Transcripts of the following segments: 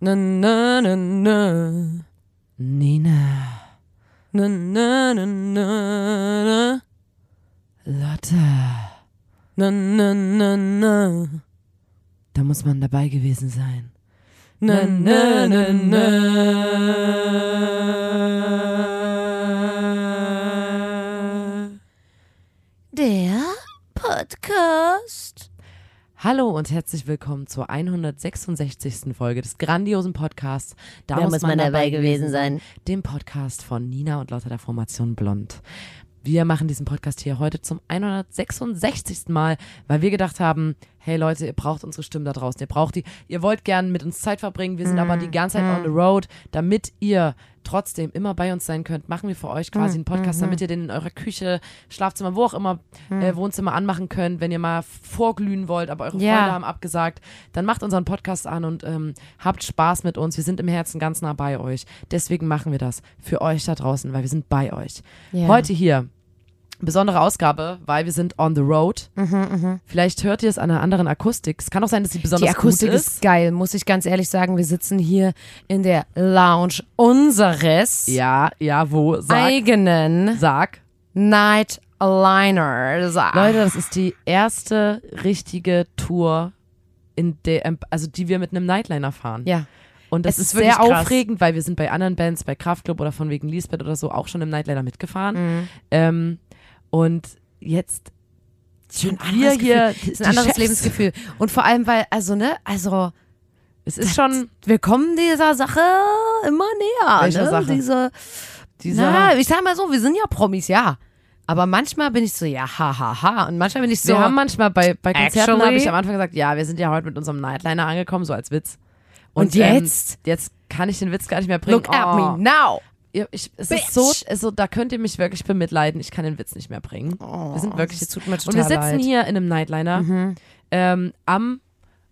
Na, na, na, na. Nina, Na, na, na, na, na. Lotte, Na, na, na, na. da muss man dabei gewesen sein. Na, na, na, na. Der Podcast. Hallo und herzlich willkommen zur 166. Folge des grandiosen Podcasts. Da, Dem Podcast von Nina und Lotte der Formation Blond. Wir machen diesen Podcast hier heute zum 166. Mal, weil wir gedacht haben, hey Leute, ihr braucht unsere Stimmen da draußen. Ihr braucht die, ihr wollt gern mit uns Zeit verbringen. Wir sind aber die ganze Zeit on the road. Damit ihr trotzdem immer bei uns sein könnt, machen wir für euch quasi einen Podcast, damit ihr den in eurer Küche, Schlafzimmer, wo auch immer, äh, Wohnzimmer anmachen könnt. Wenn ihr mal vorglühen wollt, aber eure Ja. Freunde haben abgesagt, dann macht unseren Podcast an und ähm, habt Spaß mit uns. Wir sind im Herzen ganz nah bei euch. Deswegen machen wir das für euch da draußen, weil wir sind bei euch. Ja. Heute hier besondere Ausgabe, weil wir sind on the road. Vielleicht hört ihr es an einer anderen Akustik. Es kann auch sein, dass sie besonders Die Akustik gut ist. ist. geil, muss ich ganz ehrlich sagen. Wir sitzen hier in der Lounge unseres Ja, ja, wo? Sag, eigenen sag. Nightliner. Leute, das ist die erste richtige Tour, in der, ähm, also die wir mit einem Nightliner fahren. Ja. Und das ist, ist sehr aufregend, weil wir sind bei anderen Bands, bei Kraftklub oder von wegen Lisbeth oder so auch schon im Nightliner mitgefahren. Mhm. Ähm, und jetzt sind wir hier. Gefühl. ist ein anderes Chefs. Lebensgefühl. Und vor allem, weil, also, ne, also, Es ist schon wir kommen dieser Sache immer näher. Welcher ne? Sache? Diese, dieser. na, ich sag mal so, wir sind ja Promis, ja. Aber manchmal bin ich so, ja, ha, ha, ha. Und manchmal bin ich so, wir haben manchmal bei, bei Konzerten habe ich am Anfang gesagt, ja, wir sind ja heute mit unserem Nightliner angekommen, so als Witz. Und ähm, jetzt? jetzt kann ich den Witz gar nicht mehr bringen. look at Oh. me now. Ich, es Bitch. ist so, also da könnt ihr mich wirklich bemitleiden. Ich kann den Witz nicht mehr bringen. wir sind wirklich das tut mir und wir total sitzen leid. Mhm. hier in einem Nightliner ähm, am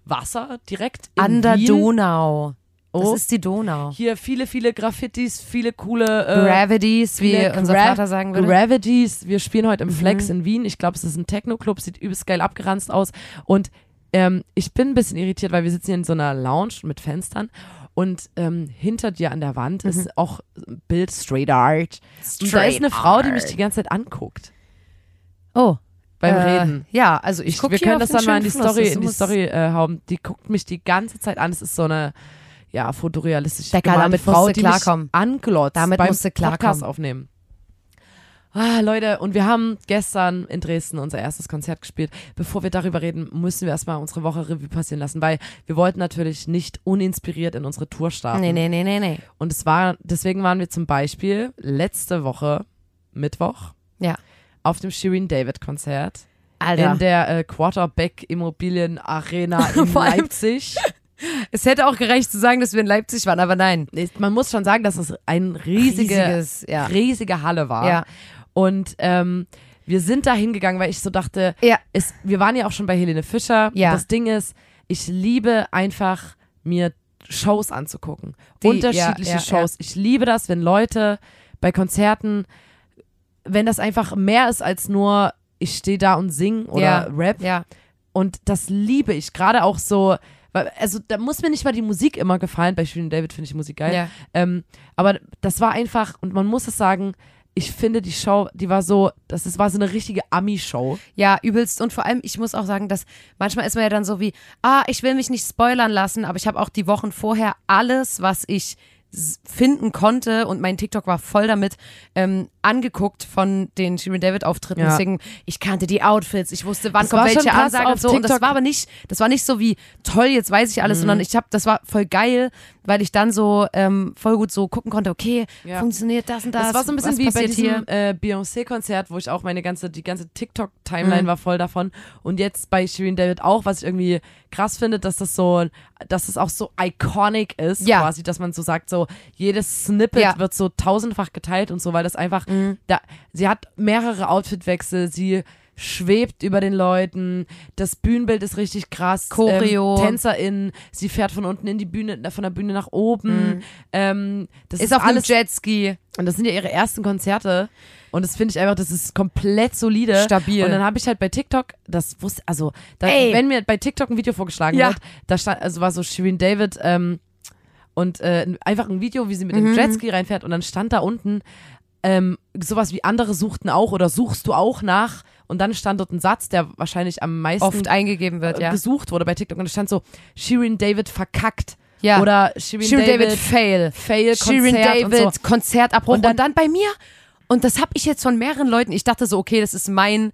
Wasser direkt in An der Wien. Donau. Das Oh. ist die Donau. Hier viele, viele Graffitis, viele coole äh, Gravities, wie viele unser Gra- Vater sagen würde. Gravities. Wir spielen heute im Mhm. Flex in Wien. Ich glaube, es ist ein Techno-Club, sieht übelst geil abgeranzt aus. Und ähm, ich bin ein bisschen irritiert, weil wir sitzen hier in so einer Lounge mit Fenstern. Und ähm, hinter dir an der Wand ist auch Bild Straight Art. und da ist eine Mhm. Straight Frau, die mich die ganze Zeit anguckt oh. beim äh, Reden. Ja, also ich, Ich, guck wir können das dann mal in die Fluss. Story, in die Story äh, hauen. Die guckt mich die ganze Zeit an. Es ist so eine ja, fotorealistische gemalte damit Frau, die mich klarkommen. anglotzt Damit beim musst du klarkommen. Podcast aufnehmen. Ah, Leute, und wir haben gestern in Dresden unser erstes Konzert gespielt. Bevor wir darüber reden, müssen wir erstmal unsere Woche Revue passieren lassen, weil wir wollten natürlich nicht uninspiriert in unsere Tour starten. Nee, nee, nee, nee, nee. Und es war, deswegen waren wir zum Beispiel letzte Woche, Mittwoch, Ja. auf dem Shirin David Konzert Alter. in der äh, Quarterback Immobilien Arena in Leipzig. es hätte auch gereicht zu sagen, dass wir in Leipzig waren, aber nein. Man muss schon sagen, dass es eine riesige, Riesiges, ja. riesige Halle war. Ja. Und ähm, wir sind da hingegangen, weil ich so dachte, Ja. es, wir waren ja auch schon bei Helene Fischer. Ja. Das Ding ist, ich liebe einfach mir Shows anzugucken. Die- Unterschiedliche ja, Shows. Ich liebe das, wenn Leute bei Konzerten, wenn das einfach mehr ist als nur, ich stehe da und sing oder. Rap. Ja. Und das liebe ich. Gerade auch so, weil, also da muss mir nicht mal die Musik immer gefallen. Bei Shirin David finde ich Musik geil. Ja. Ähm, aber das war einfach, und man muss es sagen, ich finde die Show, die war so, das ist, war so eine richtige Ami-Show. Ja, übelst. Und vor allem, ich muss auch sagen, dass manchmal ist man ja dann so wie, ah, ich will mich nicht spoilern lassen, aber ich habe auch die Wochen vorher alles, was ich finden konnte und mein TikTok war voll damit ähm, angeguckt von den Shirin David Auftritten. Ja. Deswegen, ich kannte die Outfits, ich wusste, wann Das kommt welche Ansage auf und so. Und das TikTok. war aber nicht, das war nicht so wie toll, jetzt weiß ich alles, sondern ich habe, das war voll geil, weil ich dann so ähm, voll gut so gucken konnte, okay, Ja. funktioniert das und das. Das war so ein bisschen wie bei diesem äh, Beyoncé-Konzert, wo ich auch meine ganze, die ganze TikTok-Timeline Mhm. war voll davon. Und jetzt bei Shirin David auch, was ich irgendwie krass finde, dass das so, dass es auch so iconic ist, Ja. quasi, dass man so sagt, so jedes Snippet Ja. Mhm. wird so tausendfach geteilt und so, weil das einfach, da, sie hat mehrere Outfitwechsel, sie schwebt über den Leuten, das Bühnenbild ist richtig krass. Choreo. Ähm, TänzerInnen, sie fährt von unten in die Bühne, von der Bühne nach oben. Ähm, das ist, Mhm. Ist auf alles Jetski. und das sind ja ihre ersten Konzerte. Und das finde ich einfach, das ist komplett solide. Stabil. Und dann habe ich halt bei TikTok, das wusste, also, da, wenn mir bei TikTok ein Video vorgeschlagen Ja. wird, da stand, also war so Shirin David, ähm, und äh, einfach ein Video, wie sie mit dem Mhm. Jetski reinfährt und dann stand da unten ähm, sowas wie andere suchten auch oder suchst du auch nach und dann stand dort ein Satz, der wahrscheinlich am meisten Oft eingegeben wird, äh, ja. gesucht wurde bei TikTok und es stand so Shirin David verkackt ja. oder Shirin, Shirin David, David, Fail. Fail Shirin Konzert David und so. Konzertabbruch. Und Und dann- dann, bei mir, und das habe ich jetzt von mehreren Leuten, ich dachte so, okay, das ist mein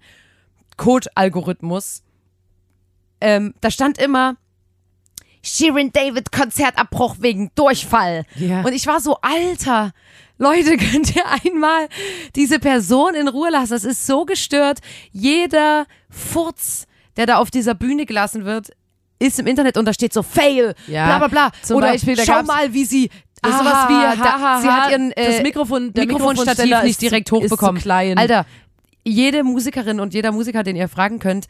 Code-Algorithmus. Ähm, da stand immer Shirin David Konzertabbruch wegen Durchfall. Ja. Und ich war so, Alter, Leute, könnt ihr einmal diese Person in Ruhe lassen? Das ist so gestört. Jeder Furz, der da auf dieser Bühne gelassen wird, ist im Internet und da steht so Fail, Ja, bla bla bla. zum Oder Beispiel, schau mal, wie sie Das sowas wie, da, ha, ha, sie ha, hat ihren äh, das Mikrofon, der Mikrofonstativ nicht direkt hochbekommen. Alter, jede Musikerin und jeder Musiker, den ihr fragen könnt,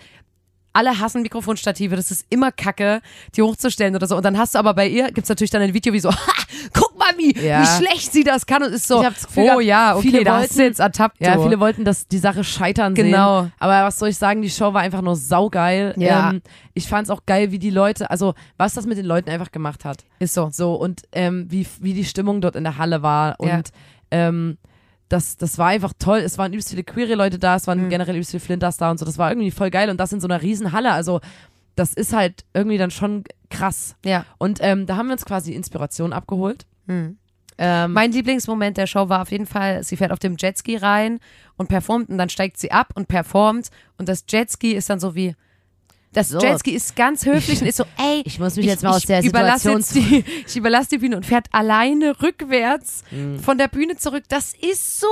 alle hassen Mikrofonstative, das ist immer kacke, die hochzustellen oder so. Und dann hast du aber bei ihr, gibt's natürlich dann ein Video wie so, ha, guck mal, wie, Ja. wie schlecht sie das kann und ist so, Ich hab das Gefühl oh ja, okay, viele da hast du wollten- jetzt ertappt. Ja, viele wollten das, die Sache scheitern Genau. sehen. Aber was soll ich sagen, die Show war einfach nur saugeil. Ja. Ähm, ich fand's auch geil, wie die Leute, also was das mit den Leuten einfach gemacht hat. ist so. So, und ähm, wie, wie die Stimmung dort in der Halle war. Und Ja. ähm, das, das war einfach toll. Es waren übelst viele queere Leute da, es waren Mhm. generell übelst viele Flinters da und so. Das war irgendwie voll geil. Und das in so einer riesen Halle. Also, das ist halt irgendwie dann schon krass. Ja. Und ähm, da haben wir uns quasi Inspiration abgeholt. Hm. Ähm, Mein Lieblingsmoment der Show war auf jeden Fall, sie fährt auf dem Jetski rein und performt und dann steigt sie ab und performt und das Jetski ist dann so wie das So. Jetski ist ganz höflich und ist so, ey, Ich muss mich jetzt mal aus der Situation die, ich überlasse die Bühne und fährt alleine rückwärts von der Bühne zurück. Das ist so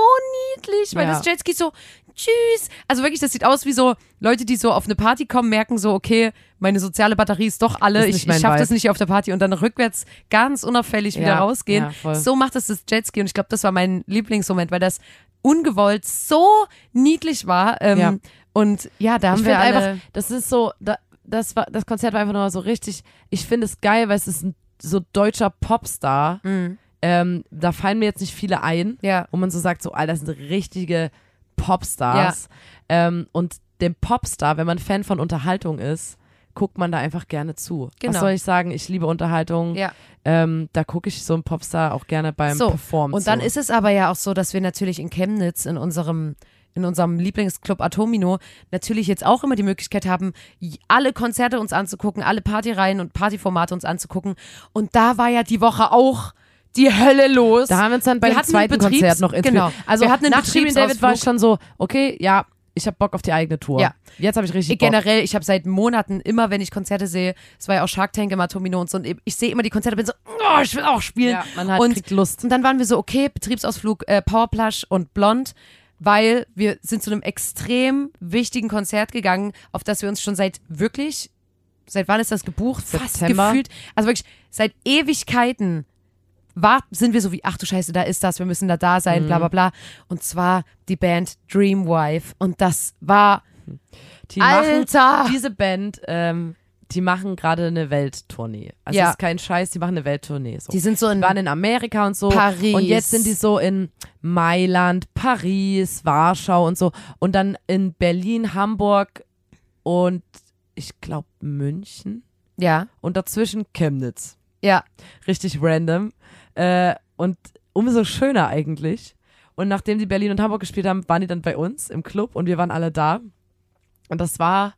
niedlich, weil Ja. das Jetski so, tschüss. Also wirklich, das sieht aus wie so Leute, die so auf eine Party kommen, merken so, okay, meine soziale Batterie ist doch alle, Ist ich, ich schaffe das nicht auf der Party und dann rückwärts ganz unauffällig wieder Ja, rausgehen. ja, so macht es das Jetski und ich glaube, das war mein Lieblingsmoment, weil das ungewollt so niedlich war. Ähm, Ja. Und ja, da haben ich wir einfach, das ist so, da, das war, das Konzert war einfach nur so richtig, ich finde es geil, weil es ist ein so deutscher Popstar. Mhm. Ähm, da fallen mir jetzt nicht viele ein, ja, wo man so sagt, so, Alter, das sind richtige Popstars. Ähm, und dem Popstar, wenn man Fan von Unterhaltung ist, guckt man da einfach gerne zu. Genau. Was soll ich sagen? Ich liebe Unterhaltung. ja. Ähm, da gucke ich so einen Popstar auch gerne beim So, Performen Und dann zu. ist es aber ja auch so, dass wir natürlich in Chemnitz in unserem in unserem Lieblingsclub Atomino natürlich jetzt auch immer die Möglichkeit haben, alle Konzerte uns anzugucken, alle Partyreihen und Partyformate uns anzugucken. Und da war ja die Woche auch die Hölle los. Da haben wir uns dann beim zweiten Betriebs- Konzert noch inspiriert. genau. Also Wir hatten einen nach Shirin David war ich schon so, okay, ja, ich habe Bock auf die eigene Tour. Ja. Jetzt habe ich richtig Bock. Generell, ich habe seit Monaten immer, wenn ich Konzerte sehe, es war ja auch Shark Tank im Atomino und so, und ich sehe immer die Konzerte, bin so, oh, ich will auch spielen. Ja, man hat, und kriegt Lust. Und dann waren wir so, okay, Betriebsausflug äh, Powerplush und Blond, weil wir sind zu einem extrem wichtigen Konzert gegangen, auf das wir uns schon seit wirklich, seit wann ist das gebucht? Fast September. gefühlt, also wirklich seit Ewigkeiten war, sind wir so wie, ach du Scheiße, da ist das, wir müssen da da sein, Mhm. bla bla bla. Und zwar die Band Dreamwife. Und das war, Die machen, Alter! diese Band, ähm, die machen gerade eine Welttournee. Also Ja. das ist kein Scheiß, die machen eine Welttournee. So. Die sind so in Die waren in Amerika und so. Paris. Und jetzt sind die so in Mailand, Paris, Warschau und so. Und dann in Berlin, Hamburg und ich glaube München. ja, Und dazwischen Chemnitz. Ja, Richtig random. Äh, und umso schöner eigentlich. Und nachdem die Berlin und Hamburg gespielt haben, waren die dann bei uns im Club und wir waren alle da. Und das war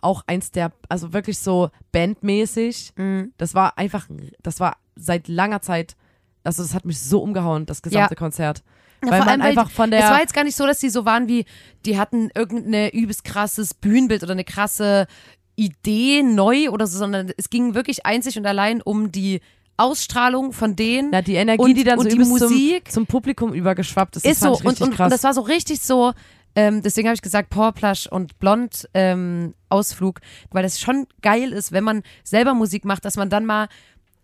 auch eins der, also wirklich so bandmäßig. mhm. Das war einfach, das war seit langer Zeit, also das hat mich so umgehauen, das gesamte Konzert. Ja, weil vor man einfach von Es war der, jetzt gar nicht so, dass die so waren wie, die hatten irgendeine übelst krasses Bühnenbild oder eine krasse Idee neu oder so, sondern es ging wirklich einzig und allein um die Ausstrahlung von denen. na, die Energie, und- die dann so die Musik zum, zum Publikum übergeschwappt ist, das ist so und, und, und das war so richtig so, ähm, deswegen habe ich gesagt Powerplush und Blond ähm, Ausflug, weil das schon geil ist, wenn man selber Musik macht, dass man dann mal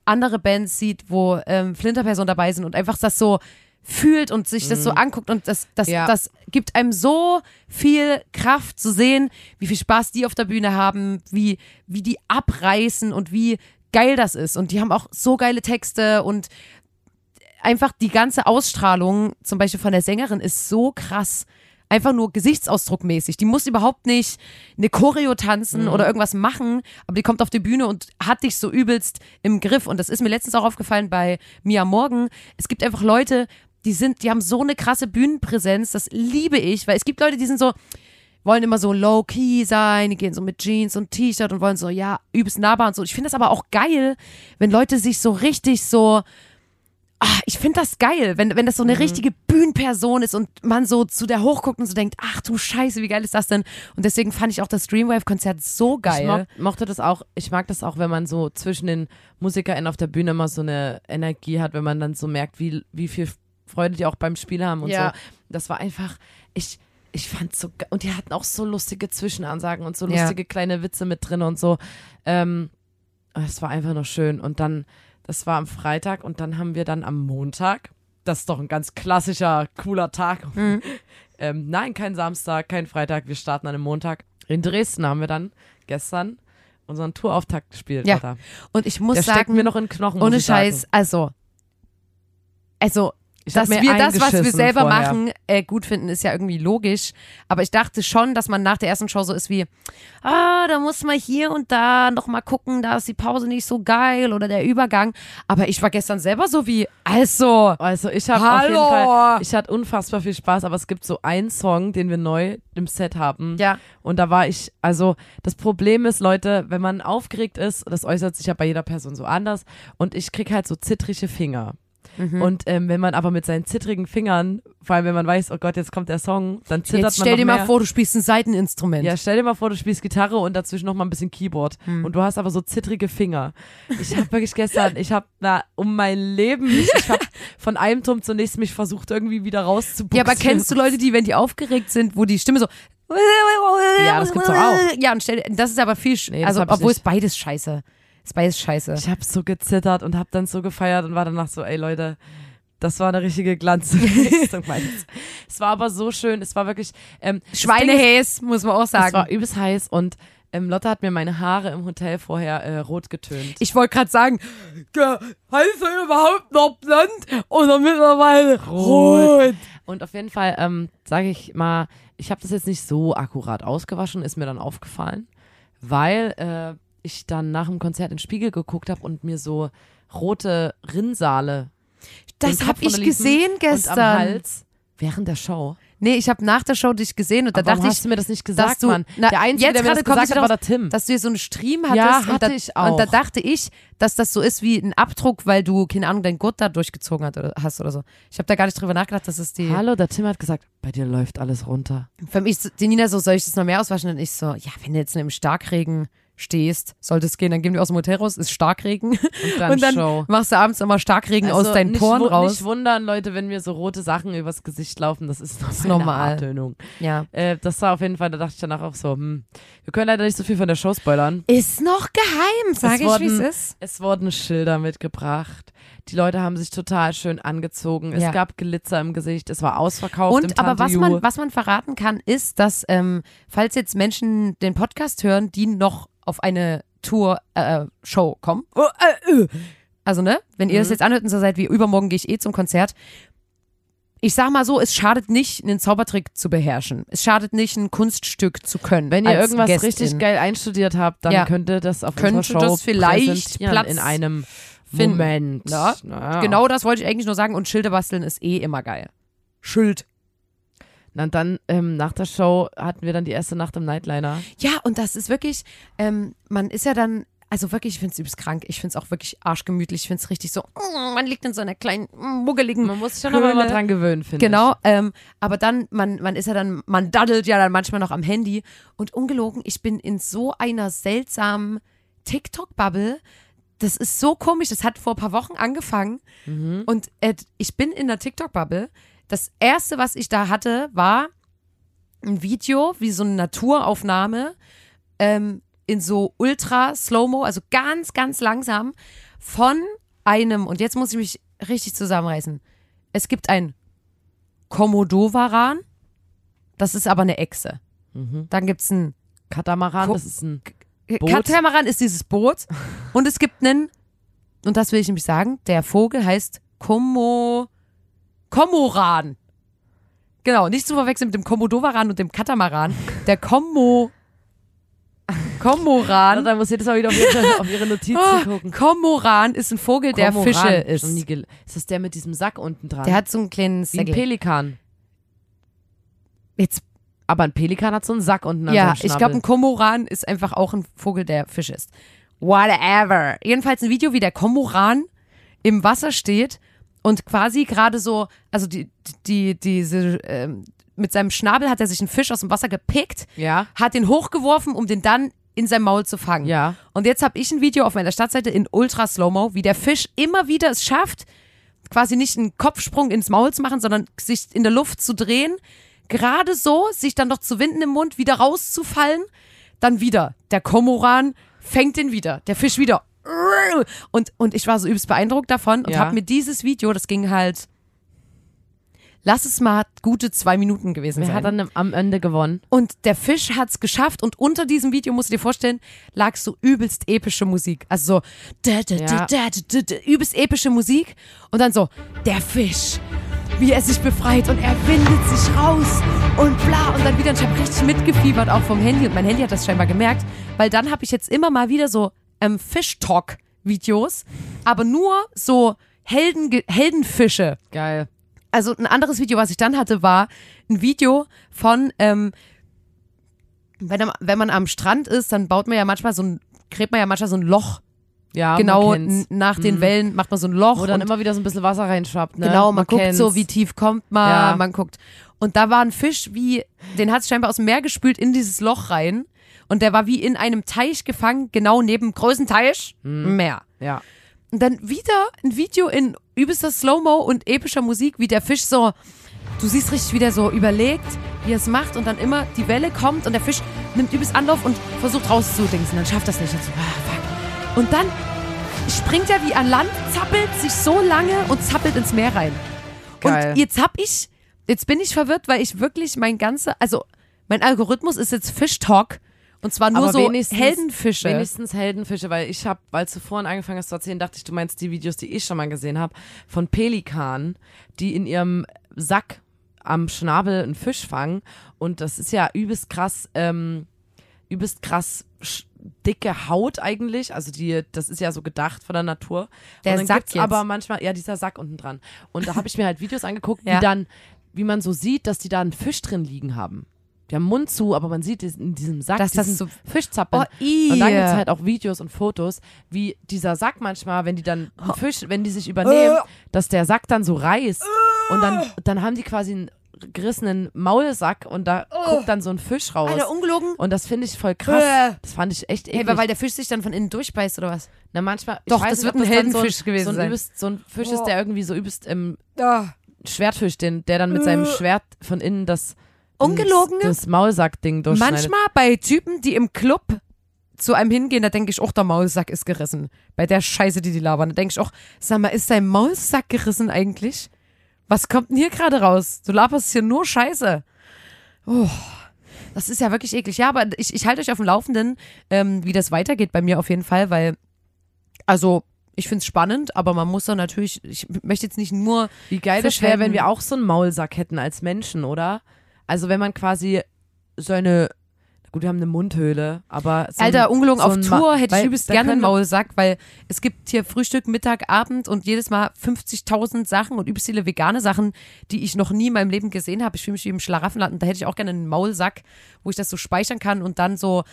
andere Bands sieht, wo ähm, Flinterpersonen dabei sind und einfach das so fühlt und sich das so anguckt und das, das, Mhm. Ja. das gibt einem so viel Kraft zu sehen, wie viel Spaß die auf der Bühne haben, wie, wie die abreißen und wie geil das ist. Und die haben auch so geile Texte und einfach die ganze Ausstrahlung, zum Beispiel von der Sängerin, ist so krass. einfach nur gesichtsausdruckmäßig. Die muss überhaupt nicht eine Choreo tanzen oder irgendwas machen, aber die kommt auf die Bühne und hat dich so übelst im Griff. Und das ist mir letztens auch aufgefallen bei Mia Morgan. Es gibt einfach Leute, die sind, die haben so eine krasse Bühnenpräsenz, das liebe ich, weil es gibt Leute, die sind so, wollen immer so low-key sein, die gehen so mit Jeans und T-Shirt und wollen so, ja, übelst nahbar und so. Ich finde das aber auch geil, wenn Leute sich so richtig so, ah, ich finde das geil, wenn, wenn das so eine richtige Bühnenperson ist und man so zu der hochguckt und so denkt, ach du Scheiße, wie geil ist das denn? Und deswegen fand ich auch das Dreamwave-Konzert so Ich geil. mo mochte das auch, ich mag das auch, wenn man so zwischen den MusikerInnen auf der Bühne immer so eine Energie hat, wenn man dann so merkt, wie, wie viel Freude die auch beim Spiel haben und Ja. so. Das war einfach, ich, ich fand's so, ge- und die hatten auch so lustige Zwischenansagen und so Ja. lustige kleine Witze mit drin und so. Ähm, es war einfach nur schön. Und dann, das war am Freitag und dann haben wir dann am Montag, das ist doch ein ganz klassischer, cooler Tag. Mhm. ähm, nein, kein Samstag, kein Freitag, wir starten an einem Montag. In Dresden haben wir dann gestern unseren Tourauftakt gespielt. Ja, Alter. Und ich muss steckt sagen, mir noch in Knochen. ohne. Scheiß, also, also dass wir das, was wir selber vorher. machen, äh, gut finden, ist ja irgendwie logisch. Aber ich dachte schon, dass man nach der ersten Show so ist wie, ah, da muss man hier und da noch mal gucken, da ist die Pause nicht so geil oder der Übergang. Aber ich war gestern selber so wie, also, Also ich habe auf jeden. Fall, ich hatte unfassbar viel Spaß, aber es gibt so einen Song, den wir neu im Set haben. ja, Und da war ich, also das Problem ist, Leute, wenn man aufgeregt ist, das äußert sich ja bei jeder Person so anders und ich krieg halt so zittrige Finger. Mhm. Und ähm, wenn man aber mit seinen zittrigen Fingern, vor allem wenn man weiß, oh Gott, jetzt kommt der Song, dann zittert jetzt man stell dir mehr. mal vor, du spielst ein Seiteninstrument. Ja, stell dir mal vor, du spielst Gitarre und dazwischen noch mal ein bisschen Keyboard Hm. und du hast aber so zittrige Finger. Ich habe wirklich gestern, ich habe na um mein Leben, nicht- ich habe von einem Turm zum nächsten mich versucht irgendwie wieder rauszubuchsen. Ja, aber kennst du Leute, die, wenn die aufgeregt sind, wo die Stimme so. Ja, das gibt's auch. Ja, und stell, das ist aber viel, Nee, also obwohl es beides scheiße. Beides scheiße. Ich habe so gezittert und habe dann so gefeiert und war danach so, ey Leute, das war eine richtige Glanzleistung. Es war aber so schön, es war wirklich ähm, Schweinehäs, muss man auch Es war sagen. übelst heiß und ähm, Lotte hat mir meine Haare im Hotel vorher äh, rot getönt. Ich wollte gerade sagen, ge- heißt er überhaupt noch blond oder mittlerweile rot? Und auf jeden Fall, ähm, sage ich mal, ich habe das jetzt nicht so akkurat ausgewaschen, ist mir dann aufgefallen, weil äh, ich dann nach dem Konzert in den Spiegel geguckt habe und mir so rote Rinnsale Das habe ich gesehen und am gestern. Hals während der Show. Nee, ich habe nach der Show dich gesehen und da dachte hast ich, du mir das nicht dass gesagt, du, Mann? na, der Einzige, der mir das gesagt es hat, war der Tim. dass du hier so einen Stream hattest. Ja, und hatte da, ich Und da auch. dachte ich, dass das so ist wie ein Abdruck, weil du, keine Ahnung, dein Gurt da durchgezogen hat oder, hast oder so. Ich habe da gar nicht drüber nachgedacht, dass es die. Hallo, der Tim hat gesagt, bei dir läuft alles runter. Für mich, die Nina so, soll ich das noch mehr auswaschen? Und ich so, ja, wenn du jetzt in einem Starkregen stehst, sollte es gehen, dann gehen wir aus dem Hotel raus, ist Starkregen. Und dann, und dann machst du abends immer Starkregen aus Also deinen nicht Poren raus. Nicht wundern, Leute, wenn mir so rote Sachen übers Gesicht laufen, das ist, das ist normal. Abtönung. Ja. Äh, das war auf jeden Fall, da dachte ich danach auch so, hm, wir können leider nicht so viel von der Show spoilern. Ist noch geheim, sage ich, wie es ist. Es wurden Schilder mitgebracht. Die Leute haben sich total schön angezogen. Es Ja. gab Glitzer im Gesicht. Es war ausverkauft. im Und aber was man, was man verraten kann, ist, dass ähm, falls jetzt Menschen den Podcast hören, die noch auf eine Tour äh, Show kommen, oh, äh, äh. also ne, wenn ihr das Mhm. jetzt anhört und so seid wie übermorgen gehe ich eh zum Konzert. Ich sag mal so, es schadet nicht, einen Zaubertrick zu beherrschen. Es schadet nicht, ein Kunststück zu können. Wenn ihr irgendwas Gästin. richtig geil einstudiert habt, dann Ja. könnte das auf Könnte Show das vielleicht Platz in einem finden. Moment. Ja, Na, Genau das wollte ich eigentlich nur sagen und Schilder basteln ist eh immer geil. Schild. Und dann ähm, nach der Show hatten wir dann die erste Nacht im Nightliner. Ja, und das ist wirklich, ähm, man ist ja dann, also wirklich, ich finde es übelst krank. Ich finde es auch wirklich arschgemütlich. Ich finde es richtig so, mm, man liegt in so einer kleinen, muggeligen. Man muss sich schon aber mal dran gewöhnen, finde Genau, ähm, aber dann, man, man ist ja dann, man daddelt ja dann manchmal noch am Handy. Und ungelogen, ich bin in so einer seltsamen TikTok-Bubble. Das ist so komisch. Das hat vor ein paar Wochen angefangen. Mhm. Und äh, ich bin in der TikTok-Bubble. Das erste, was ich da hatte, war ein Video, wie so eine Naturaufnahme, ähm, in so ultra Slow-Mo, also ganz, ganz langsam, von einem, und jetzt muss ich mich richtig zusammenreißen. Es gibt ein Komodowaran, das ist aber eine Echse. Mhm. Dann gibt es ein Katamaran, Ko- das ist ein Boot. Katamaran ist dieses Boot. und es gibt einen, und das will ich nämlich sagen, der Vogel heißt Komo, Komoran. Genau, nicht zu verwechseln mit dem Komodowaran und dem Katamaran. Der Komo. Komoran. Da muss jedes Mal wieder auf ihre, auf ihre Notizen Ah, gucken. Komoran ist ein Vogel, der. Fische ist. Ist das der mit diesem Sack unten dran? Der hat so einen kleinen Wie ein Säckel. Pelikan. Jetzt, Aber ein Pelikan hat so einen Sack unten an ja, ich glaube, ein Komoran ist einfach auch ein Vogel, der Fisch ist. Whatever. Jedenfalls ein Video, wie der Komoran im Wasser steht und quasi gerade so, also die, die, diese, ähm, mit seinem Schnabel hat er sich einen Fisch aus dem Wasser gepickt, Ja. hat den hochgeworfen, um den dann in sein Maul zu fangen. Ja. Und jetzt habe ich ein Video auf meiner Startseite in Ultra Slow-Mo, wie der Fisch immer wieder es schafft, quasi nicht einen Kopfsprung ins Maul zu machen, sondern sich in der Luft zu drehen, gerade so, sich dann noch zu winden im Mund, wieder rauszufallen, dann wieder. Der Komoran fängt den wieder, der Fisch wieder. Und, und ich war so übelst beeindruckt davon und Ja. habe mir dieses Video, das ging halt, lass es mal gute zwei Minuten gewesen Wer sein. hat dann am Ende gewonnen? Und der Fisch hat's geschafft und unter diesem Video, musst du dir vorstellen, lag so übelst epische Musik. Also so da, da, da, Ja. da, übelst epische Musik und dann so, der Fisch, wie er sich befreit. Und er windet sich raus und bla. Und dann wieder, und ich habe richtig mitgefiebert auch vom Handy. Und mein Handy hat das scheinbar gemerkt, weil dann habe ich jetzt immer mal wieder so ähm, Fish-Talk-Videos, aber nur so Helden, Heldenfische. Geil. also ein anderes Video, was ich dann hatte, war ein Video von, ähm, wenn, wenn man am Strand ist, dann baut man ja manchmal so ein, gräbt man ja manchmal so ein Loch. Ja, genau man nach den Mhm. Wellen macht man so ein Loch. Wo dann und immer wieder so ein bisschen Wasser reinschwappt, ne? genau, man, guckt kennt's. so, wie tief kommt man, Ja. man guckt. Und da war ein Fisch, wie, den hat es scheinbar aus dem Meer gespült in dieses Loch rein. Und der war wie in einem Teich gefangen, genau neben dem größten Teich, Mhm. Meer. Ja. Und dann wieder ein Video in übelster Slow-Mo und epischer Musik, wie der Fisch so, du siehst richtig, wie der so überlegt, wie er es macht und dann immer die Welle kommt und der Fisch nimmt übelst Anlauf und versucht rauszudingsen. Dann schafft das nicht. Und, so, ah, fuck. Und dann springt er wie an Land, zappelt sich so lange und zappelt ins Meer rein. Geil. Und jetzt hab ich, jetzt bin ich verwirrt, weil ich wirklich mein ganzer, also mein Algorithmus ist jetzt Fish Talk und zwar nur Aber so wenigstens- Heldenfische. Wenigstens Heldenfische, weil ich habe, als du vorhin angefangen hast zu erzählen, dachte ich, du meinst die Videos, die ich schon mal gesehen habe, von Pelikanen, die in ihrem Sack am Schnabel einen Fisch fangen. Und das ist ja übelst krass, ähm, übelst krass dicke Haut eigentlich. Also die, das ist ja so gedacht von der Natur. Der und dann Sack gibt's jetzt. aber manchmal, ja, dieser Sack unten dran. Und da habe ich mir halt Videos angeguckt, Ja. wie dann, wie man so sieht, dass die da einen Fisch drin liegen haben. Die haben Mund zu, aber man sieht in diesem Sack Dass das so- Fischzappeln. Oh. Und dann gibt's halt auch Videos und Fotos, wie dieser Sack manchmal, wenn die dann einen Fisch, wenn die sich übernehmen, Äh. dass der Sack dann so reißt und dann, dann haben die quasi einen gerissenen Maulsack und da guckt dann so ein Fisch raus. Oh. Alter, ungelogen. und das finde ich voll krass. Äh. Das fand ich echt Hey, eklig. weil, weil der Fisch sich dann von innen durchbeißt oder was? Na, manchmal, Doch, das nicht, wird ein Heldenfisch so gewesen so ein, sein. Übelst, so ein Fisch ist, Oh. der irgendwie so übelst im Ah. Schwertfisch, den, der dann mit seinem Schwert von innen das, das Maulsack-Ding durchschneidet. Manchmal bei Typen, die im Club zu einem hingehen, da denke ich, auch der Maulsack ist gerissen. Bei der Scheiße, die die labern. Da denke ich auch, sag mal, ist dein Maulsack gerissen eigentlich? Was kommt denn hier gerade raus? Du laberst hier nur Scheiße. Oh, das ist ja wirklich eklig. Ja, aber ich, ich halte euch auf dem Laufenden, ähm, wie das weitergeht bei mir auf jeden Fall, weil, also, ich finde es spannend, aber man muss dann natürlich, ich möchte jetzt nicht nur Wie geil das wäre, wenn wir auch so einen Maulsack hätten als Menschen, oder? Also wenn man quasi so eine, gut, wir haben eine Mundhöhle, aber so Alter, ein, ungelogen so auf ein Tour Ma- hätte ich übelst gerne einen Maulsack, weil es gibt hier Frühstück, Mittag, Abend und jedes Mal 50.000 Sachen und übelst viele vegane Sachen, die ich noch nie in meinem Leben gesehen habe. Ich fühle mich wie im Schlaraffenland und da hätte ich auch gerne einen Maulsack, wo ich das so speichern kann und dann so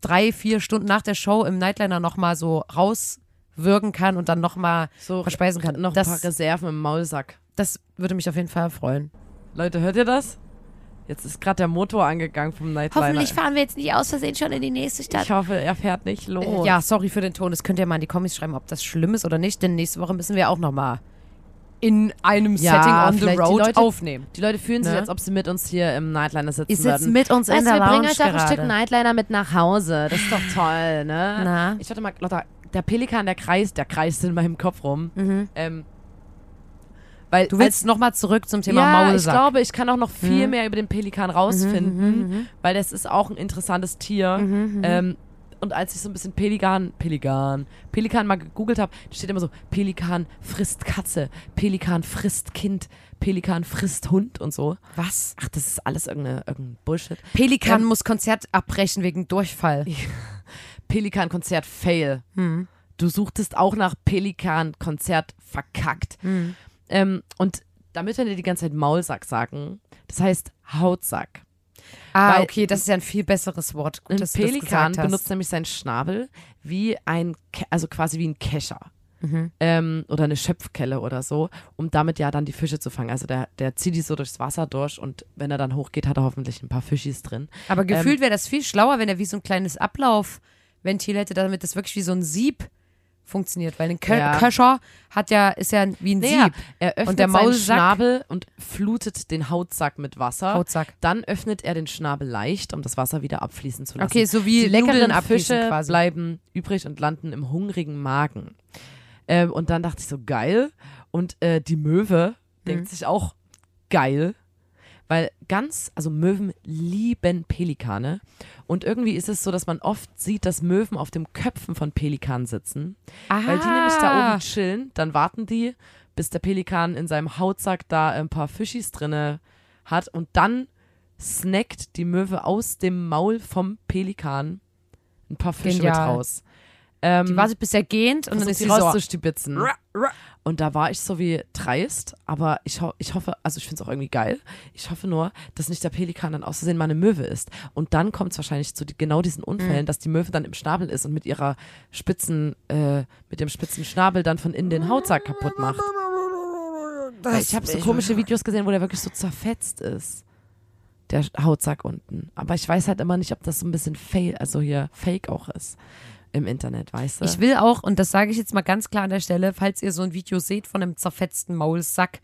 drei, vier Stunden nach der Show im Nightliner nochmal so rauswirken kann und dann nochmal so verspeisen kann. noch ein das, paar Reserven im Maulsack. das würde mich auf jeden Fall freuen. Leute, hört ihr das? Jetzt ist gerade der Motor angegangen vom Nightliner. fahren wir jetzt nicht aus Versehen schon in die nächste ich hoffe, er fährt nicht los. Äh, Ja, sorry für den Ton. Das könnt ihr mal in die Kommis schreiben, ob das schlimm ist oder nicht, denn nächste Woche müssen wir auch nochmal in einem Ja, Setting on the vielleicht die road Leute- aufnehmen. Die Leute fühlen sich, Ne? als ob sie mit uns hier im Nightliner sitzen sitzt würden. mit uns in Weißt du, der wir bringen euch auch ein Stück. Nightliner mit nach Hause. Das ist doch toll, ne? Na? Ich warte mal, Lotta, der Pelikan, der kreist, der kreist in meinem Kopf rum. Ähm, weil Mhm. Du willst nochmal zurück zum Thema ja, ich Maulsack. glaube, ich kann auch noch viel Mhm. mehr über den Pelikan rausfinden, weil das ist auch ein interessantes Tier. Mhm, Ähm, und als ich so ein bisschen Pelikan, Pelikan, Pelikan mal gegoogelt habe, steht immer so, Pelikan frisst Katze, Pelikan frisst Kind, Pelikan frisst Hund und so. Was? Ach, das ist alles irgendeine, irgendein Bullshit. Pelikan ähm, muss Konzert abbrechen wegen Durchfall. Pelikan-Konzert fail. Hm. Du suchtest auch nach Pelikan-Konzert verkackt. Hm. Ähm, und damit wir die ganze Zeit Maulsack sagen, das heißt Hautsack. Ah, Weil okay, das ist ja ein viel besseres Wort. Gut, ein Pelikan benutzt nämlich seinen Schnabel wie ein, also quasi wie ein Kescher. Mhm. Ähm, oder eine Schöpfkelle oder so, um damit ja dann die Fische zu fangen. Also der, der zieht die so durchs Wasser durch und wenn er dann hochgeht, hat er hoffentlich ein paar Fischis drin. Aber gefühlt ähm, wäre das viel schlauer, wenn er wie so ein kleines Ablaufventil hätte, damit das wirklich wie so ein Sieb funktioniert, weil ein Kö ja. Köcher hat ja, ist ja wie ein naja, Sieb. Er öffnet und der seinen Schnabel und flutet den Hautsack mit Wasser. Hautsack. Dann öffnet er den Schnabel leicht, um das Wasser wieder abfließen zu lassen. Okay, so wie die leckeren Fische quasi. bleiben übrig und landen im hungrigen Magen. Ähm, und dann dachte ich so, geil. Und äh, die Möwe mhm. denkt sich auch, geil. Weil ganz, also Möwen lieben Pelikane. Und irgendwie ist es so, dass man oft sieht, dass Möwen auf dem Köpfen von Pelikanen sitzen. Aha. Weil die nämlich da oben chillen. Dann warten die, bis der Pelikan in seinem Hautsack da ein paar Fischis drinne hat. Und dann snackt die Möwe aus dem Maul vom Pelikan ein paar Fische Genial. mit raus. Ähm, die wartet bis er gehend und dann ist sie rauszustibitzen. So. Und da war ich so wie dreist, aber ich, ho ich hoffe, also ich finde es auch irgendwie geil. Ich hoffe nur, dass nicht der Pelikan dann auszusehen mal eine Möwe ist. Und dann kommt es wahrscheinlich zu die, genau diesen Unfällen, mhm. dass die Möwe dann im Schnabel ist und mit ihrer spitzen, äh, mit dem spitzen Schnabel dann von innen den Hautsack kaputt macht. Das ich habe so komische Videos gesehen, wo der wirklich so zerfetzt ist. Der Hautsack unten. Aber ich weiß halt immer nicht, ob das so ein bisschen fail, also hier fake auch ist im Internet, weißt du? Ich will auch, und das sage ich jetzt mal ganz klar an der Stelle, falls ihr so ein Video seht von einem zerfetzten Maulsack,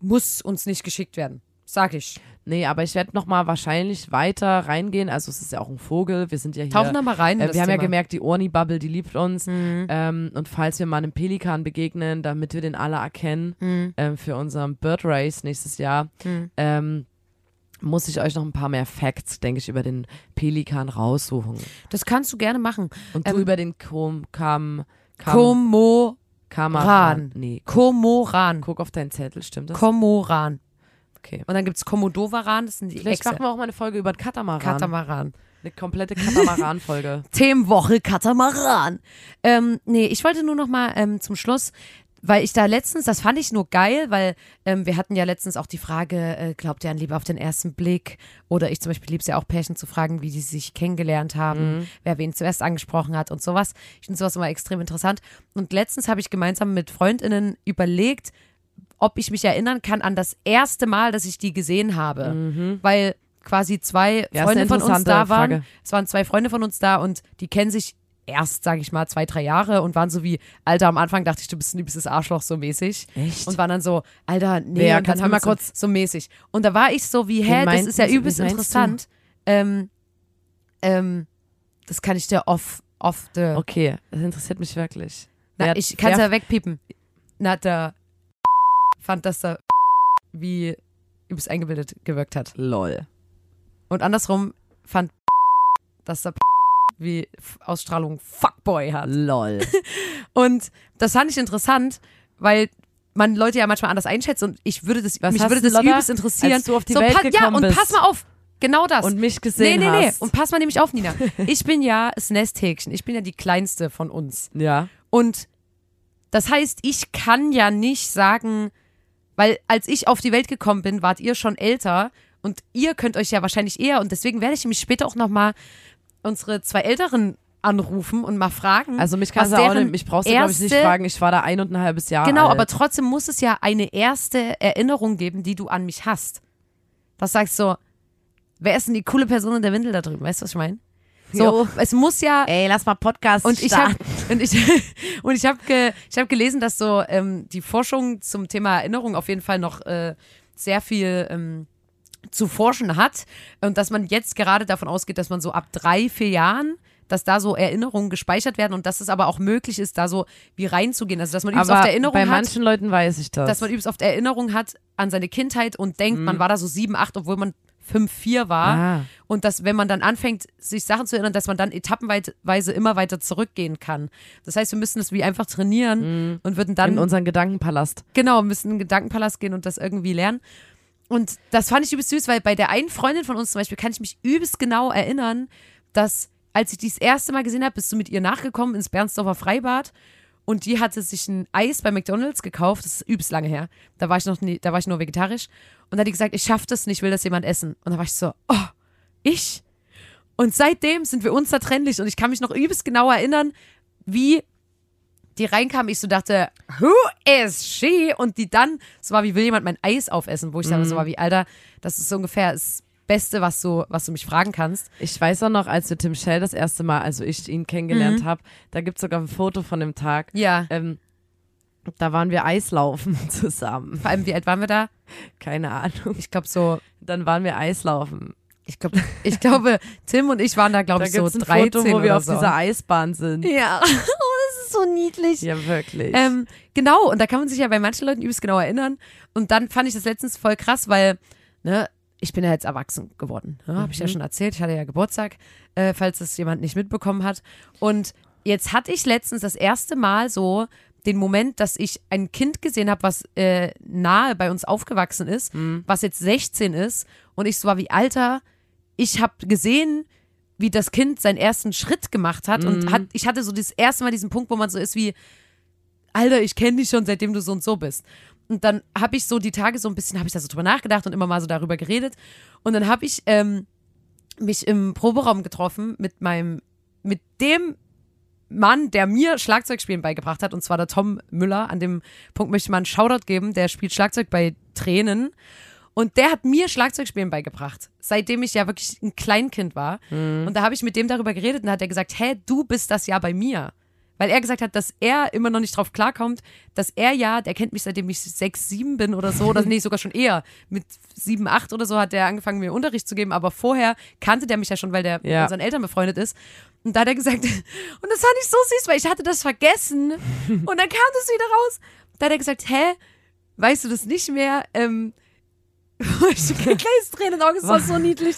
muss uns nicht geschickt werden. Sag ich. Nee, aber ich werde nochmal wahrscheinlich weiter reingehen. Also es ist ja auch ein Vogel. Wir sind ja hier. Tauchen mal rein. Äh, wir haben Thema. ja gemerkt, die Orni-Bubble, die liebt uns. Mhm. Ähm, und falls wir mal einem Pelikan begegnen, damit wir den alle erkennen, mhm. ähm, für unseren Bird Race nächstes Jahr, mhm. ähm, muss ich euch noch ein paar mehr Facts, denke ich, über den Pelikan raussuchen. Das kannst du gerne machen. Und du ähm, über den Kom, Kam, Kam Komoran. Kamaran. Nee. Komoran. Guck auf deinen Zettel, stimmt das? Komoran. Okay. Und dann gibt es Komodowaran, das sind die Vielleicht Exe. machen wir auch mal eine Folge über den Katamaran. Katamaran. Eine komplette Katamaran-Folge. Themenwoche Katamaran. Ähm, nee, ich wollte nur noch mal ähm, zum Schluss weil ich da letztens, das fand ich nur geil, weil ähm, wir hatten ja letztens auch die Frage, äh, glaubt ihr an Liebe auf den ersten Blick? Oder ich zum Beispiel liebe es ja auch Pärchen zu fragen, wie die sich kennengelernt haben, mhm. wer wen zuerst angesprochen hat und sowas. Ich finde sowas immer extrem interessant. Und letztens habe ich gemeinsam mit FreundInnen überlegt, ob ich mich erinnern kann an das erste Mal, dass ich die gesehen habe. Mhm. Weil quasi zwei ja, Freunde von uns da waren. Frage. Es waren zwei Freunde von uns da und die kennen sich erst, sage ich mal, zwei, drei Jahre und waren so wie, Alter, am Anfang dachte ich, du bist ein liebstes Arschloch, so mäßig. Echt? Und waren dann so, Alter, nee, ja, kannst du mal kurz so mäßig. Und da war ich so wie, hä, das ist ja übelst interessant. Ähm, ähm, das kann ich dir off, off the. Okay, das interessiert mich wirklich. Na, wer, ich kann es ja wegpiepen. Na, der fand, dass er wie übelst eingebildet gewirkt hat. Lol. Und andersrum fand, dass er wie Ausstrahlung Fuckboy hat. Lol. Und das fand ich interessant, weil man Leute ja manchmal anders einschätzt und ich würde das, Was mich würde das übelst interessieren. Als du auf die so, Welt gekommen ja, und pass mal auf, genau das. Und mich gesehen nee, nee, nee. hast. Und pass mal nämlich auf, Nina. Ich bin ja das Nesthäkchen. Ich bin ja die kleinste von uns. Ja. Und das heißt, ich kann ja nicht sagen, weil als ich auf die Welt gekommen bin, wart ihr schon älter und ihr könnt euch ja wahrscheinlich eher und deswegen werde ich mich später auch nochmal unsere zwei Älteren anrufen und mal fragen. Also mich kannst du auch nicht, mich brauchst du glaube ich nicht fragen, ich war da ein und ein halbes Jahr Genau, alt. aber trotzdem muss es ja eine erste Erinnerung geben, die du an mich hast. Was sagst du so, wer ist denn die coole Person in der Windel da drüben? Weißt du, was ich meine? So, jo. es muss ja. Ey, lass mal Podcast und ich hab, und ich und ich habe ge, ich habe gelesen, dass so ähm, die Forschung zum Thema Erinnerung auf jeden Fall noch äh, sehr viel ähm, zu forschen hat und dass man jetzt gerade davon ausgeht, dass man so ab drei, vier Jahren dass da so Erinnerungen gespeichert werden und dass es aber auch möglich ist, da so wie reinzugehen. Also dass man übelst oft Erinnerung bei hat. Bei manchen Leuten weiß ich das. Dass man übelst oft Erinnerung hat an seine Kindheit und denkt, mhm. man war da so sieben, acht, obwohl man 5-4 war. Ah. Und dass, wenn man dann anfängt, sich Sachen zu erinnern, dass man dann etappenweise immer weiter zurückgehen kann. Das heißt, wir müssen das wie einfach trainieren und würden dann In unseren Gedankenpalast. Genau, müssen in den Gedankenpalast gehen und das irgendwie lernen. Und das fand ich übelst süß, weil bei der einen Freundin von uns zum Beispiel kann ich mich übelst genau erinnern, dass als ich die das erste Mal gesehen habe, bist du mit ihr nachgekommen ins Bernsdorfer Freibad und die hatte sich ein Eis bei McDonalds gekauft, das ist übelst lange her. Da war ich noch nie, da war ich nur vegetarisch und dann hat die gesagt, ich schaff das nicht, will das jemand essen. Und da war ich so, oh, ich? Und seitdem sind wir unzertrennlich und ich kann mich noch übelst genau erinnern, wie die reinkam, ich so dachte, who is she? Und die dann, so war wie, will jemand mein Eis aufessen? Wo ich dann so war wie, Alter, das ist so ungefähr das Beste, was du, was du mich fragen kannst. Ich weiß auch noch, als wir Tim Shell das erste Mal, also ich ihn kennengelernt Mhm. habe, da gibt es sogar ein Foto von dem Tag. Ja. Ähm, da waren wir Eislaufen zusammen. Vor allem, wie alt waren wir da? Keine Ahnung. Ich glaube so, Dann waren wir Eislaufen. Ich glaube, ich glaube, Tim und ich waren da, glaube ich, so gibt es ein 13 Foto, wo wir auf so. dieser Eisbahn sind. Ja. Oh, das ist so niedlich. Ja, wirklich. Ähm, genau, und da kann man sich ja bei manchen Leuten übelst genau erinnern. Und dann fand ich das letztens voll krass, weil, ne, ich bin ja jetzt erwachsen geworden. Ne? Habe ich ja schon erzählt. Ich hatte ja Geburtstag, äh, falls das jemand nicht mitbekommen hat. Und jetzt hatte ich letztens das erste Mal so den Moment, dass ich ein Kind gesehen habe, was äh, nahe bei uns aufgewachsen ist, was jetzt 16 ist. Und ich so war wie, Alter, ich habe gesehen, wie das Kind seinen ersten Schritt gemacht hat. Und hat, ich hatte so das erste Mal diesen Punkt, wo man so ist wie, Alter, ich kenne dich schon, seitdem du so und so bist. Und dann habe ich so die Tage so ein bisschen, habe ich da so drüber nachgedacht und immer mal so darüber geredet. Und dann habe ich ähm, mich im Proberaum getroffen mit meinem, mit dem Mann, der mir Schlagzeugspielen beigebracht hat, und zwar der Tom Müller. An dem Punkt möchte ich mal einen Shoutout geben. Der spielt Schlagzeug bei Tränen. Und der hat mir Schlagzeugspielen beigebracht, seitdem ich ja wirklich ein Kleinkind war. Und da habe ich mit dem darüber geredet und da hat er gesagt, hä, du bist das ja bei mir. Weil er gesagt hat, dass er immer noch nicht drauf klarkommt, dass er ja, der kennt mich seitdem ich sechs, sieben bin oder so, oder nee, sogar schon eher. Mit sieben, acht oder so hat er angefangen, mir Unterricht zu geben, aber vorher kannte der mich ja schon, weil der Ja. mit unseren Eltern befreundet ist. Und da hat er gesagt, und das fand ich so süß, weil ich hatte das vergessen. Und dann kam das wieder raus. Da hat er gesagt, hä, weißt du das nicht mehr? Ähm, ich krieg kleines Tränen in den Augen, es war so niedlich.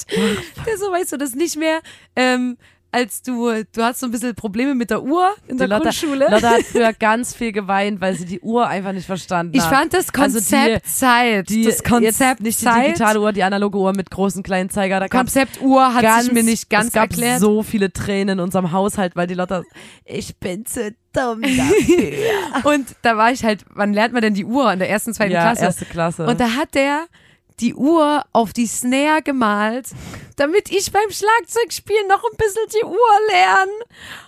Der so, weißt du das nicht mehr? Ähm, als du, du hast so ein bisschen Probleme mit der Uhr in der Die Lotta, Grundschule. Lotta hat früher ganz viel geweint, weil sie die Uhr einfach nicht verstanden ich hat. fand das Also Konzept Zeit. die, das Konzept nicht die Zeit. digitale Uhr, die analoge Uhr mit großen kleinen Zeiger. Da Konzept Uhr hat ganz, sich mir nicht ganz es gab erklärt. so viele Tränen in unserem Haushalt, weil die Lotta, ich bin zu dumm dafür. Und da war ich halt, wann lernt man denn die Uhr? In der ersten, zweiten ja, Klasse. erste Klasse. Und da hat der die Uhr auf die Snare gemalt, damit ich beim Schlagzeugspielen noch ein bisschen die Uhr lerne.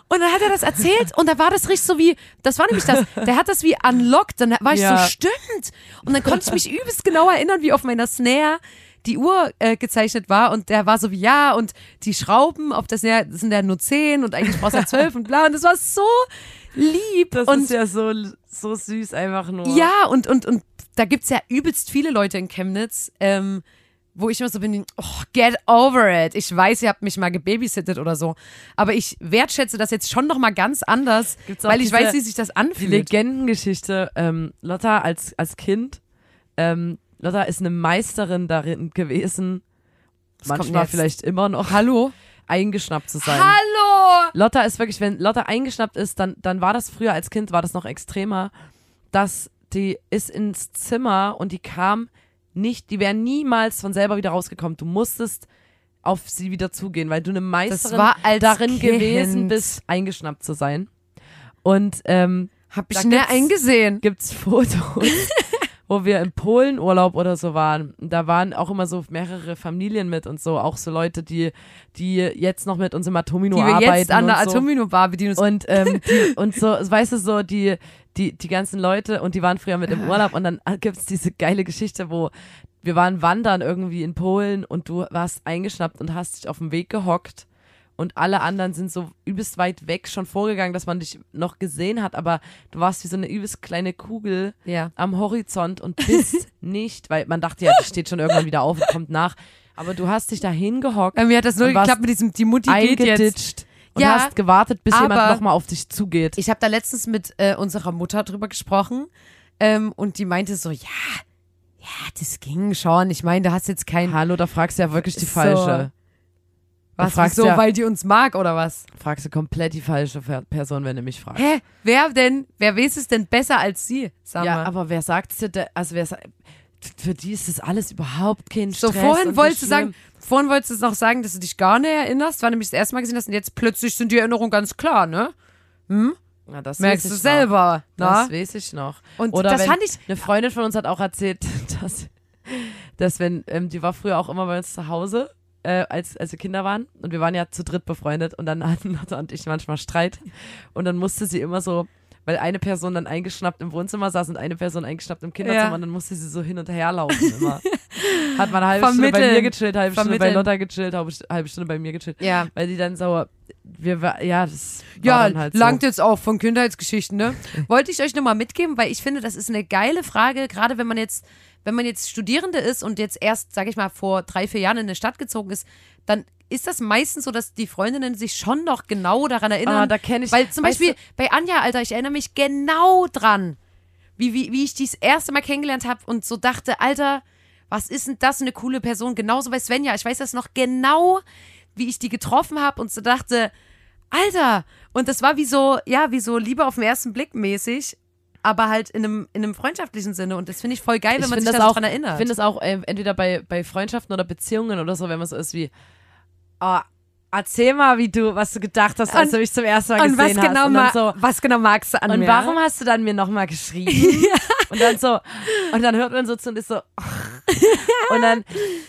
Und dann hat er das erzählt und da war das richtig so wie, das war nämlich das, der hat das wie unlocked, dann war ich Ja. so, stimmt. Und dann konnte ich mich übelst genau erinnern, wie auf meiner Snare die Uhr äh, gezeichnet war und der war so wie, ja, und die Schrauben auf der Snare sind ja nur 10 und eigentlich brauchst du ja 12 und bla. Und das war so lieb. das und ist ja so, so süß einfach nur. ja, und, und, und da gibt's ja übelst viele Leute in Chemnitz, ähm, wo ich immer so bin, oh, get over it. Ich weiß, ihr habt mich mal gebabysittet oder so. Aber ich wertschätze das jetzt schon noch mal ganz anders, weil ich diese- weiß, wie sich das Die anfühlt. Legendengeschichte, ähm, Lotta als, als Kind, ähm, Lotta ist eine Meisterin darin gewesen, kommt manchmal vielleicht immer noch Hallo? Eingeschnappt zu sein. Hallo! Lotta ist wirklich, wenn Lotta eingeschnappt ist, dann, dann war das früher als Kind, war das noch extremer, dass die ist ins Zimmer und die kam nicht, die wäre niemals von selber wieder rausgekommen. Du musstest auf sie wieder zugehen, weil du eine Meisterin darin Kind. gewesen bist, eingeschnappt zu sein. Und ähm, Hab ich schnell eingesehen. gibt's Fotos, wo wir im Polen Urlaub oder so waren. Da waren auch immer so mehrere Familien mit und so, auch so Leute, die, die jetzt noch mit uns im Atomino Die wir arbeiten. jetzt an der und so. Atomino-Bar bedienen. Und, ähm, die, und so, weißt du, so die, die, die ganzen Leute und die waren früher mit im Urlaub und dann gibt's diese geile Geschichte, wo wir waren wandern irgendwie in Polen und du warst eingeschnappt und hast dich auf dem Weg gehockt und alle anderen sind so übelst weit weg schon vorgegangen, dass man dich noch gesehen hat, aber du warst wie so eine übelst kleine Kugel ja. am Horizont und bist nicht, weil man dachte ja, die steht schon irgendwann wieder auf und kommt nach, aber du hast dich da hingehockt, mir hat das nur geklappt mit diesem, die Mutti geht jetzt. und Ja, hast gewartet, bis jemand nochmal auf dich zugeht. Ich habe da letztens mit äh, unserer Mutter drüber gesprochen ähm, und die meinte so, ja, Ja, das ging schon. Ich meine, du hast jetzt kein. Hallo, da fragst du ja wirklich die So. falsche. Was, fragst wieso, ja- weil die uns mag oder was? Fragst du komplett die falsche Person, wenn du mich fragst. Hä? Wer denn, wer weiß es denn besser als sie? Sag Ja, mal. aber wer sagt dir, da- also wer sa- für die ist das alles überhaupt kein so, Stress. vorhin und wolltest du sagen, vorhin wolltest du noch sagen, dass du dich gar nicht erinnerst, wann du mich das erste Mal gesehen hast und jetzt plötzlich sind die Erinnerungen ganz klar, ne? Na, das Merkst du selber, Noch. Das weiß ich noch. Und Oder das wenn, fand ich, Eine Freundin von uns hat auch erzählt, dass, dass wenn, ähm, die war früher auch immer bei uns zu Hause, äh, als, als wir Kinder waren. Und wir waren ja zu dritt befreundet. Und dann hatten Lotte und ich manchmal Streit. Und dann musste sie immer so, weil eine Person dann eingeschnappt im Wohnzimmer saß und eine Person eingeschnappt im Kinderzimmer. Ja. Und dann musste sie so hin und her laufen immer. Hat man eine halbe Stunde bei Vermitteln. mir gechillt, halbe Stunde bei Vermitteln. Lotta gechillt, halbe, halbe Stunde bei mir gechillt. ja. Weil die dann so, wir, war- ja, das Ja, halt langt so. jetzt auch von Kindheitsgeschichten, ne? Wollte ich euch nur mal mitgeben, weil ich finde, das ist eine geile Frage, gerade wenn man jetzt, wenn man jetzt Studierende ist und jetzt erst, sag ich mal, vor drei, vier Jahren in eine Stadt gezogen ist, dann ist das meistens so, dass die Freundinnen sich schon noch genau daran erinnern. Ah, da kenne ich. weil zum weißt Beispiel bei Anja, Alter, ich erinnere mich genau dran, wie, wie, wie ich die das erste Mal kennengelernt habe und so dachte, Alter, was ist denn das eine coole Person? Genauso bei Svenja. Ich weiß das noch genau, wie ich die getroffen habe und so dachte, Alter! Und das war wie so, ja, wie so Liebe auf den ersten Blick mäßig, aber halt in einem, in einem freundschaftlichen Sinne. Und das finde ich voll geil, wenn ich man sich finde da das so auch, dran erinnert. Ich finde es auch äh, entweder bei, bei Freundschaften oder Beziehungen oder so, wenn man so ist wie, oh, erzähl mal, wie du, was du gedacht hast, als Und- du mich zum ersten Mal und was gesehen genau, hast. Und so, was genau magst du an und mir? warum hast du dann mir nochmal geschrieben? Und dann so, und dann hört man so zu und ist so, und dann,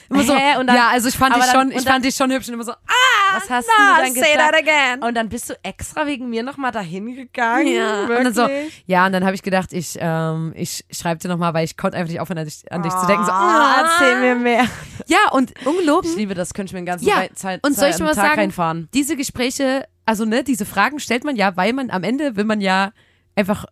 Immer so, hä? Und dann, ja, also ich fand dich schon, und ich dann- fand dich schon hübsch und immer so, ah, was hast na, du dann say gedacht? that again. Und dann bist du extra wegen mir nochmal dahin gegangen? Ja, und Wirklich? dann so, ja, und dann habe ich gedacht, ich, ähm, ich schreibe dir nochmal, weil ich konnte einfach nicht aufhören, an dich, an dich zu denken. So, Ah, erzähl mir mehr. Ja, und ungelogen, Ich liebe das, könnte ich mir den ganzen Ja, Zeit, und soll ich mal Tag sagen, reinfahren. diese Gespräche, also ne, diese Fragen stellt man ja, weil man am Ende will man ja einfach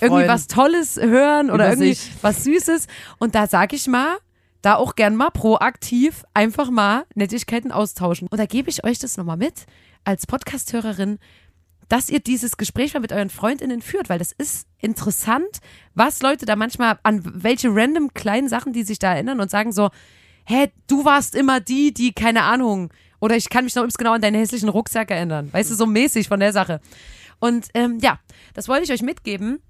irgendwie was Tolles hören oder irgendwie sich. was Süßes. Und da sag ich mal, da auch gern mal proaktiv einfach mal Nettigkeiten austauschen. Und da gebe ich euch das nochmal mit als Podcast-Hörerin, dass ihr dieses Gespräch mal mit euren FreundInnen führt, weil das ist interessant, was Leute da manchmal an welche random kleinen Sachen, die sich da erinnern und sagen so, hä, du warst immer die, die, keine Ahnung, oder ich kann mich noch übrigens genau an deinen hässlichen Rucksack erinnern. Weißt du, so mäßig von der Sache. Und ähm, ja, das wollte ich euch mitgeben.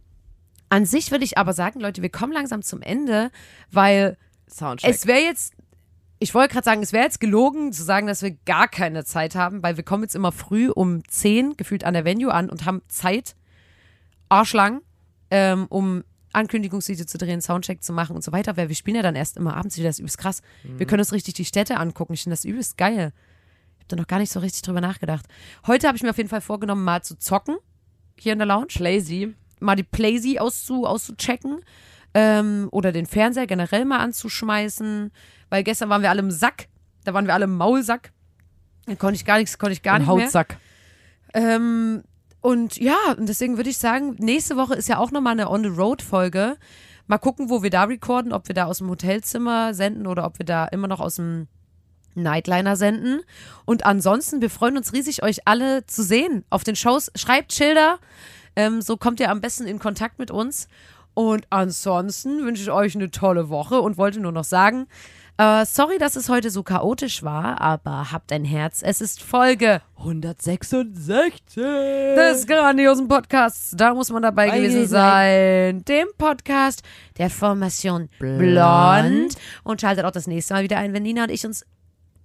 An sich würde ich aber sagen, Leute, wir kommen langsam zum Ende, weil Soundcheck. es wäre jetzt, ich wollte gerade sagen, es wäre jetzt gelogen zu sagen, dass wir gar keine Zeit haben, weil wir kommen jetzt immer früh um 10 gefühlt an der Venue an und haben Zeit, arschlang, ähm, um Ankündigungsvideo zu drehen, Soundcheck zu machen und so weiter, weil wir spielen ja dann erst immer abends wieder, das ist übelst krass. Wir können uns richtig die Städte angucken, ich finde das übelst geil. Ich habe da noch gar nicht so richtig drüber nachgedacht. Heute habe ich mir auf jeden Fall vorgenommen, mal zu zocken, hier in der Lounge Lazy. Mal die Playsee auszu, auszuchecken ähm, oder den Fernseher generell mal anzuschmeißen, weil gestern waren wir alle im Sack, da waren wir alle im Maulsack. Da konnte ich gar nichts, konnte ich gar Ein nicht mehr. Hautsack. Ähm, und ja, und deswegen würde ich sagen, nächste Woche ist ja auch nochmal eine On-the-Road-Folge. Mal gucken, wo wir da recorden, ob wir da aus dem Hotelzimmer senden oder ob wir da immer noch aus dem Nightliner senden. Und ansonsten, wir freuen uns riesig, euch alle zu sehen auf den Shows. Schreibt Schilder, ähm, so kommt ihr am besten in Kontakt mit uns. Und ansonsten wünsche ich euch eine tolle Woche und wollte nur noch sagen, äh, sorry, dass es heute so chaotisch war, aber habt ein Herz. Es ist Folge 166. des grandiosen Podcasts. Da muss man dabei Bei gewesen gewesen sein. Dem Podcast der Formation Blond. Und schaltet auch das nächste Mal wieder ein, wenn Nina und ich uns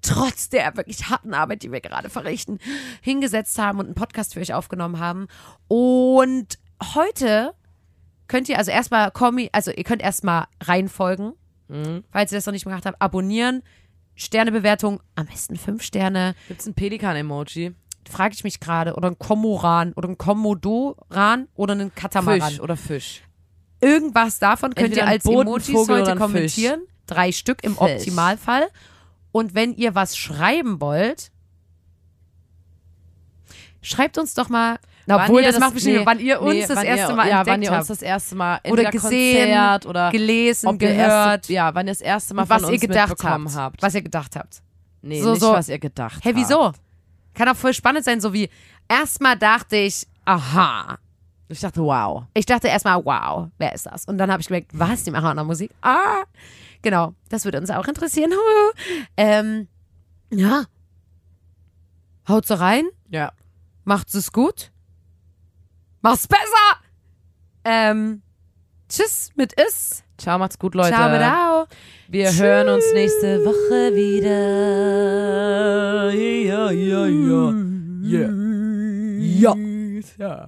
trotz der wirklich harten Arbeit, die wir gerade verrichten, hingesetzt haben und einen Podcast für euch aufgenommen haben. Und heute könnt ihr also erstmal Kommi, also ihr könnt erstmal reinfolgen, falls ihr das noch nicht gemacht habt, abonnieren, Sternebewertung, am besten fünf Sterne Gibt's ein Pelikan-Emoji? frage ich mich gerade, oder ein Komoran oder ein Komodoran oder einen Katamaran. Fisch oder Fisch. Irgendwas davon könnt Entweder ihr als Boot, ein Emojis Vogel heute kommentieren. Drei Stück im Fisch. Optimalfall. Und wenn ihr was schreiben wollt, schreibt uns doch mal, na, obwohl ihr das, macht bestimmt, nee, wann ihr uns nee, das erste ihr, Mal ja, wann ihr habt. uns das erste Mal oder gesehen, Konzert oder gelesen, gehört, erste, ja, wann ihr das erste Mal was von ihr gedacht mitbekommen habt, habt. Was ihr gedacht habt. Nee, So, nicht so. was ihr gedacht Hä, habt. wieso? Kann auch voll spannend sein, so wie, erstmal dachte ich, aha. Ich dachte, wow. Ich dachte erstmal, wow, wer ist das? Und dann habe ich gemerkt, was, die machen auch noch Musik? Ah, Genau, das würde uns auch interessieren. ähm, ja. Haut so rein. Ja. Macht es gut. Macht's besser. Ähm, tschüss mit Is. Ciao, macht's gut, Leute. Ciao, ciao. Wir tschüss. hören uns nächste Woche wieder. Ja, ja, ja. Yeah. Ja. ja.